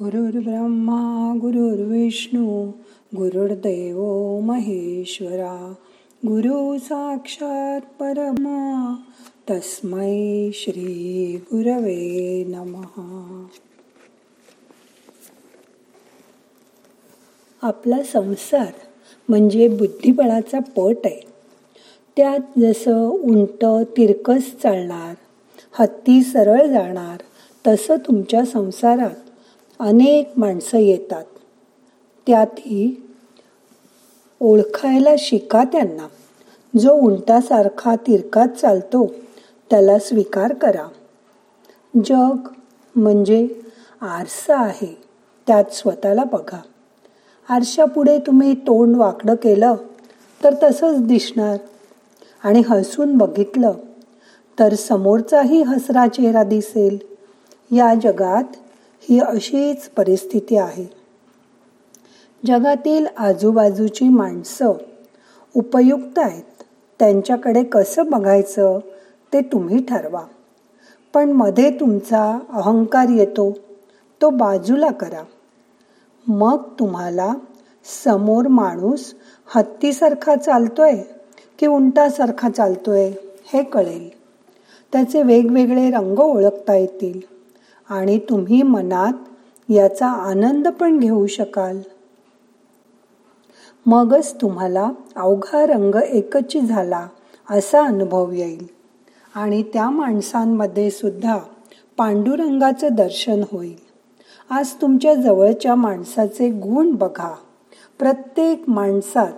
गुरुर्ब्रह्मा गुरुर्विष्णू गुरुर्देव महेश्वरा गुरु साक्षात परमा तस्मै श्री गुरवे नमहा आपला संसार म्हणजे बुद्धिबळाचा पट आहे. त्यात जसं उंट तिरकस चालणार हत्ती सरळ जाणार तसं तुमच्या संसारात अनेक माणसं येतात. त्यातही ओळखायला शिका त्यांना. जो उंटासारखा तिरकात चालतो त्याला स्वीकार करा. जग म्हणजे आरसा आहे त्यात स्वतःला बघा. आरशापुढे तुम्ही तोंड वाकडं केलं तर तसंच दिसणार. आणि हसून बघितलं तर समोरचाही हसरा चेहरा दिसेल. या जगात ही अशीच परिस्थिती आहे. जगातील आजूबाजूची माणसं उपयुक्त आहेत. त्यांच्याकडे कसं बघायचं ते तुम्ही ठरवा. पण मध्ये तुमचा अहंकार येतो तो बाजूला करा. मग तुम्हाला समोर माणूस हत्तीसारखा चालतोय की उंटासारखा चालतोय हे कळेल. त्याचे वेगवेगळे रंग ओळखता येतील. आणि तुम्ही मनात याचा आनंद पण घेऊ शकाल. मगच तुम्हाला अवघा रंग एकची झाला असा अनुभव येईल. आणि त्या माणसांमध्ये सुद्धा पांडुरंगाचं दर्शन होईल. आज तुमच्या जवळच्या माणसाचे गुण बघा. प्रत्येक माणसात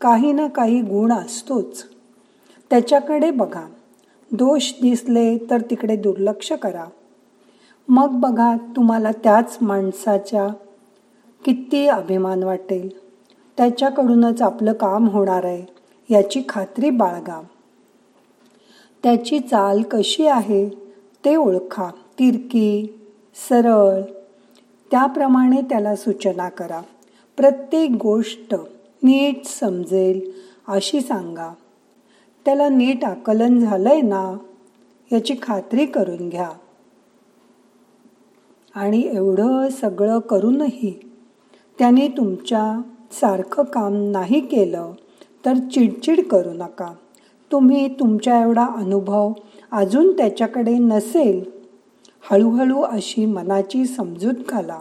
काही ना काही गुण असतोच. त्याच्याकडे बघा. दोष दिसले तर तिकडे दुर्लक्ष करा. मग बघा तुम्हाला त्याच माणसाच्या किती अभिमान वाटेल. त्याच्याकडूनच आपलं काम होणार आहे याची खात्री बाळगा. त्याची चाल कशी आहे ते ओळखा. तिरकी सरळ त्याप्रमाणे त्याला सूचना करा. प्रत्येक गोष्ट नीट समजेल अशी सांगा. त्याला नीट आकलन झालंय ना याची खात्री करून घ्या. आणि एवढं सगळं करूनही त्याने तुमच्या सारखं काम नाही केलं तर चिडचिड करू नका. तुम्ही तुमच्या एवढा अनुभव अजून त्याच्याकडे नसेल. हळूहळू अशी मनाची समजूत घाला.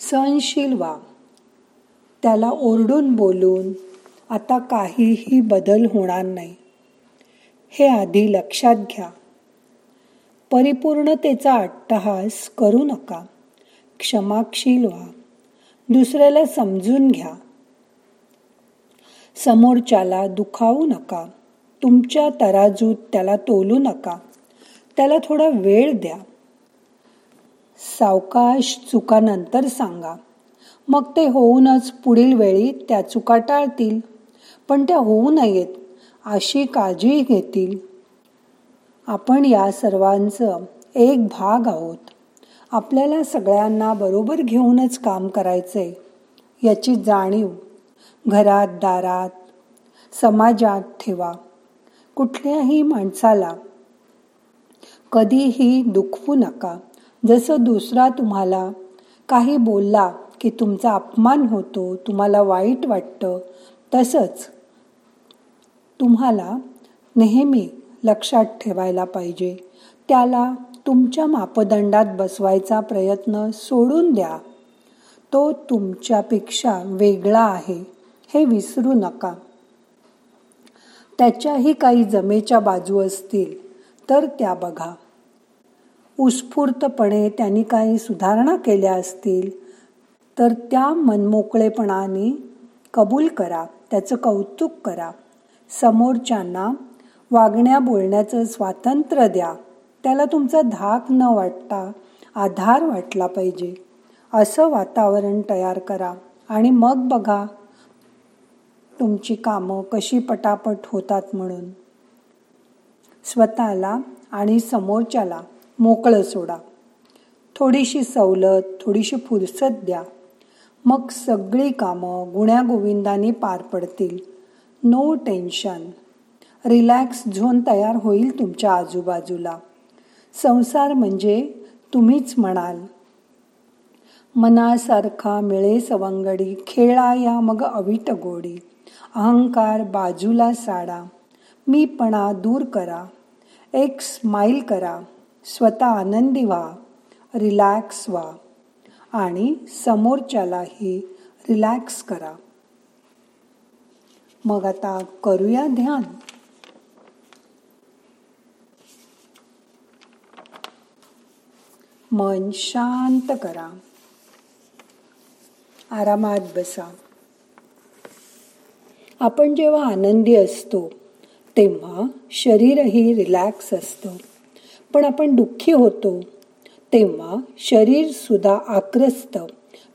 सहनशील व्हा. त्याला ओरडून बोलून आता काहीही बदल होणार नाही. हे आधी लक्षात घ्या. परिपूर्णतेचा अट्टहास करू नका. क्षमाशील व्हा दुसऱ्याला समजून घ्या. समोरच्याला दुखावू नका. तुमच्या तराजूत त्याला तोलू नका. त्याला थोडा वेळ द्या. सावकाश चुकानंतर सांगा. मग ते होऊनच पुढील वेळी त्या चुका टाळतील. पण त्या होऊ नयेत अशी काळजी घेतील. आपण या सर्वांचं एक भाग आहोत. आपल्याला सगळ्यांना बरोबर घेऊनच काम करायचंय याची जाणीव घरात दारात समाजात ठेवा. कुठल्याही माणसाला कधीही दुखवू नका. जसं दुसरा तुम्हाला काही बोलला की तुमचा अपमान होतो तुम्हाला वाईट वाटतं तसंच तुम्हाला नेहमी लक्षात ठेवायला पाहिजे. त्याला तुमच्या मापदंडात बसवायचा प्रयत्न सोडून द्या. तो तुमच्यापेक्षा वेगळा आहे हे विसरू नका. त्याच्याही काही जमेच्या बाजू असतील तर त्या बघा. उत्स्फूर्तपणे त्यांनी काही सुधारणा केल्या असतील तर त्या मनमोकळेपणाने कबूल करा त्याचं कौतुक करा. समोरच्यांना वागण्या बोलण्याचं स्वातंत्र्य द्या. त्याला तुमचा धाक न वाटता आधार वाटला पाहिजे. असं वातावरण तयार करा आणि मग बघा तुमची कामं कशी पटापट होतात म्हणून. स्वतःला आणि समोरच्याला मोकळं सोडा. थोडीशी सवलत थोडीशी फुरसत द्या. मग सगळी कामं गुण्यागोविंदाने पार पडतील. नो टेन्शन रिलॅक्स झोन तयार होईल तुमच्या आजूबाजूला. संसार म्हणजे तुम्हीच म्हणाल. मनासारखा मिळे सवंगडी खेळा या मग अविट गोडी. अहंकार बाजूला साडा. मीपणा दूर करा. एक स्माईल करा. स्वतः आनंदी व्हा. रिलॅक्स व्हा. आणि समोरच्यालाही रिलॅक्स करा. मग आता करूया ध्यान. मन शांत करा. आरामात बसा. आपण जेव्हा आनंदी असतो तेव्हा शरीरही रिलॅक्स असतं. पण आपण दुःखी होतो तेव्हा शरीर सुद्धा आक्रस्त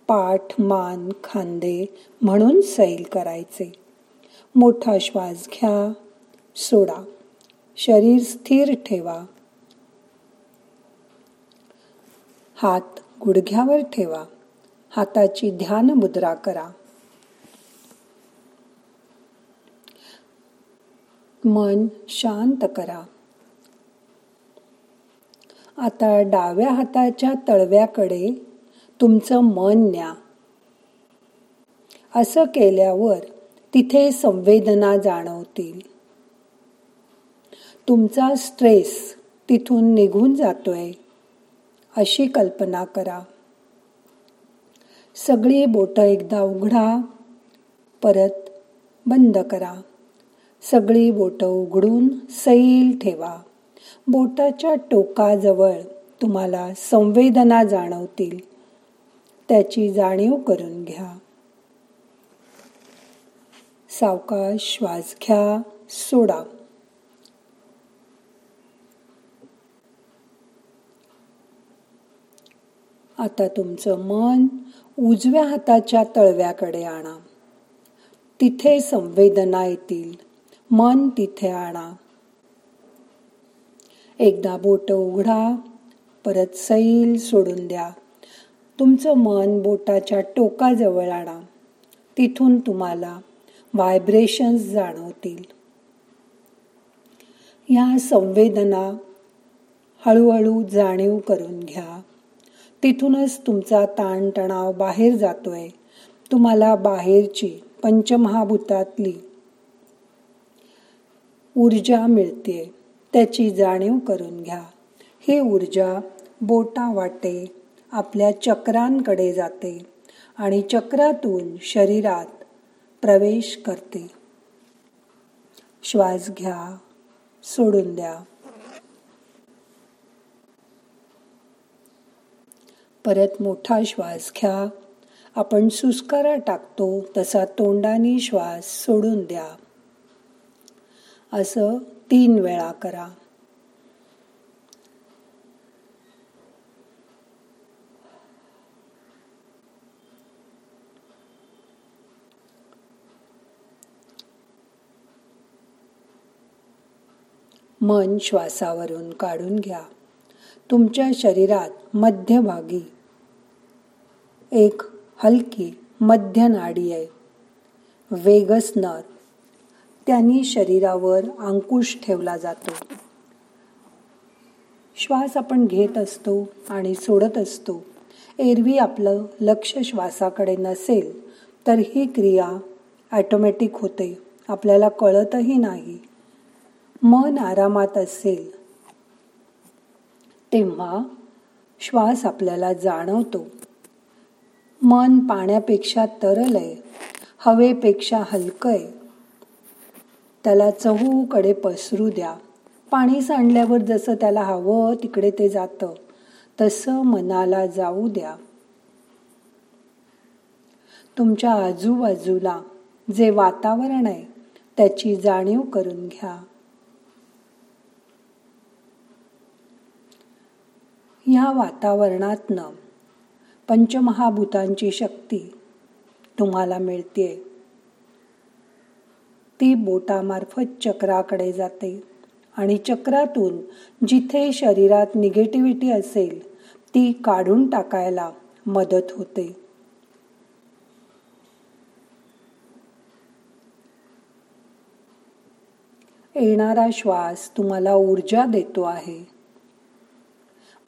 पाठ मान खांदे म्हणून सैल करायचे. मोठा श्वास घ्या सोडा. शरीर स्थिर ठेवा. हात गुडघ्यावर ठेवा. हाताची ध्यान मुद्रा करा. मन शांत करा. आता डाव्या हाताच्या तळव्याकडे तुमचं मन न्या. असं केल्यावर तिथे संवेदना जाणवतील. तुमचा स्ट्रेस तिथून निघून जातोय. अशी कल्पना करा. सगळी बोटं एकदा उघडा परत बंद करा. सगळी बोटं उघडून सैल ठेवा. बोटाच्या टोकाजवळ तुम्हाला संवेदना जाणवतील. त्याची जाणीव करून घ्या. सावकाश श्वास घ्या सोडा. आता तुमचं मन उजव्या हाताच्या तळव्याकडे आणा. तिथे संवेदना येतील. मन तिथे आणा. एकदा बोट उघडा. परत सैल सोडून द्या. तुमचं मन बोटाच्या टोकाजवळ आणा. तिथून तुम्हाला व्हायब्रेशन्स जाणवतील. या संवेदना हळूहळू जाणीव करून घ्या. तिथूनच तुमचा ताणतणाव बाहेर जातोय. तुम्हाला बाहेरची पंचमहाभूतातली ऊर्जा मिळते. त्याची जाणीव करून घ्या. ही ऊर्जा बोटा वाटे आपल्या चक्रांकडे जाते आणि चक्रातून शरीरात प्रवेश करते. श्वास घ्या सोडून द्या. परत मोठा श्वास घ्या. आपण सुस्कारा टाकतो तसा तोंडाने श्वास सोडून द्या. असं तीन वेळा करा. मन श्वासावरून काढून घ्या. तुमच्या शरीरात मध्यभागी एक हलकी मध्य नाडी आहे. वेगस नर. त्यांनी शरीरावर अंकुश ठेवला जातो. श्वास आपण घेत असतो आणि सोडत असतो. एरवी आपलं लक्ष श्वासाकडे नसेल तर ही क्रिया ॲटोमॅटिक होते. आपल्याला कळतही नाही. मन आरामात असेल. तेव्हा श्वास आपल्याला जाणवतो. मन पाण्यापेक्षा तरल आहे हवेपेक्षा हलकं त्याला चहूकडे पसरू द्या. पाणी सांडल्यावर जसं त्याला हवं तिकडे ते जातं तसं मनाला जाऊ द्या. तुमच्या आजूबाजूला जे वातावरण आहे त्याची जाणीव करून घ्या. ह्या वातावरणातनं पंचमहाभूतांची शक्ती तुम्हाला मिळते ती बोटामार्फत चक्राकडे जाते आणि चक्रातून जिथे शरीरात निगेटिव्हिटी असेल ती काढून टाकायला मदत होते. येणारा श्वास तुम्हाला ऊर्जा देतो आहे.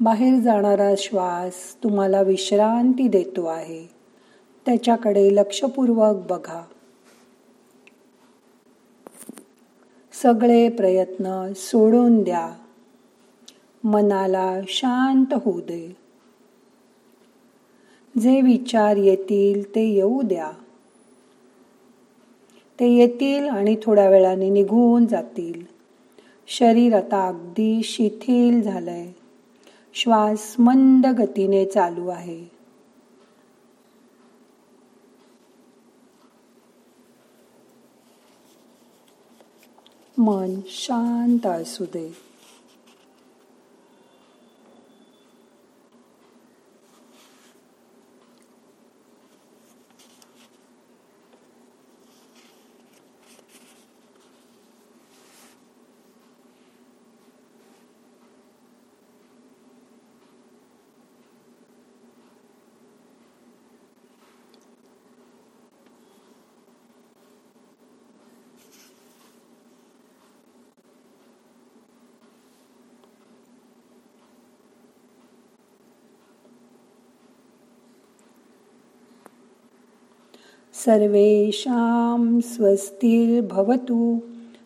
बाहेर जाणारा श्वास तुम्हाला विश्रांती देतो आहे. त्याच्याकडे लक्षपूर्वक बघा. सगळे प्रयत्न सोडून द्या. मनाला शांत होऊ दे. जे विचार येतील ते येऊ द्या. ते येतील आणि थोड्या वेळाने निघून जातील. शरीर आता अगदी शिथिल झालंय. श्वास मंद गतीने चालू आहे. मन शांत असू दे. सर्वेषां स्वस्तिर्भवतु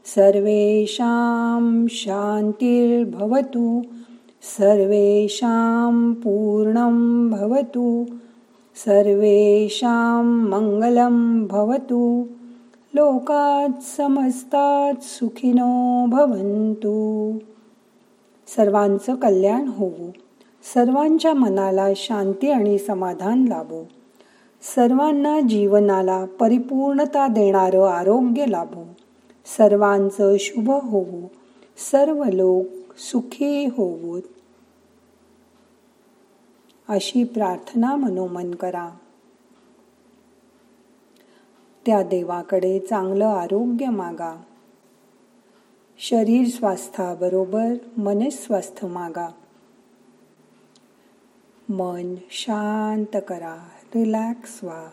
सर्वेषां शान्तिर्भवतु सर्वेषां पूर्णं भवतु सर्वेषां मङ्गलं भवतु लोकात् समस्तात् सुखिनो भवन्तु। सर्वांचं कल्याण होवो सर्वांच्या मनाला शांती आणि समाधान लाभो। सर्वांना जीवनाला परिपूर्णता देणारं आरोग्य लाभो. सर्वांचं शुभ होवो. सर्व लोक सुखी होवोत. अशी प्रार्थना मनोमन करा. त्या देवाकडे चांगलं आरोग्य मागा. शरीर स्वास्थाबरोबर मनस्वास्थ मागा. मन शांत करा. रिलॅक्स व्हा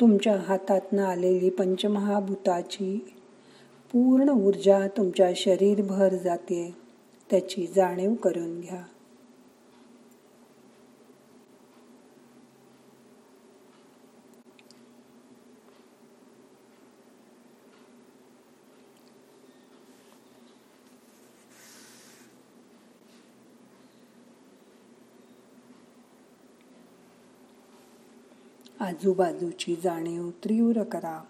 तुमच्या हातातनं आलेली पंचमहाभूताची पूर्ण ऊर्जा तुमच्या शरीरभर जाते. त्याची जाणीव करून घ्या. आजूबाजूची जाणीव तीव्र करा.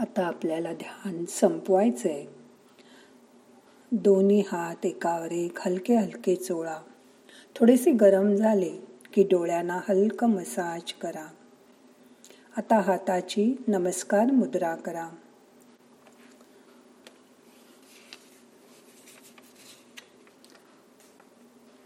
आता आपल्याला ध्यान संपवायचंय. दोन्ही हात एकावर एक हलके हलके चोळा. थोडेसे गरम झाले की डोळ्यांना हलकं मसाज करा. आता हाताची नमस्कार मुद्रा करा.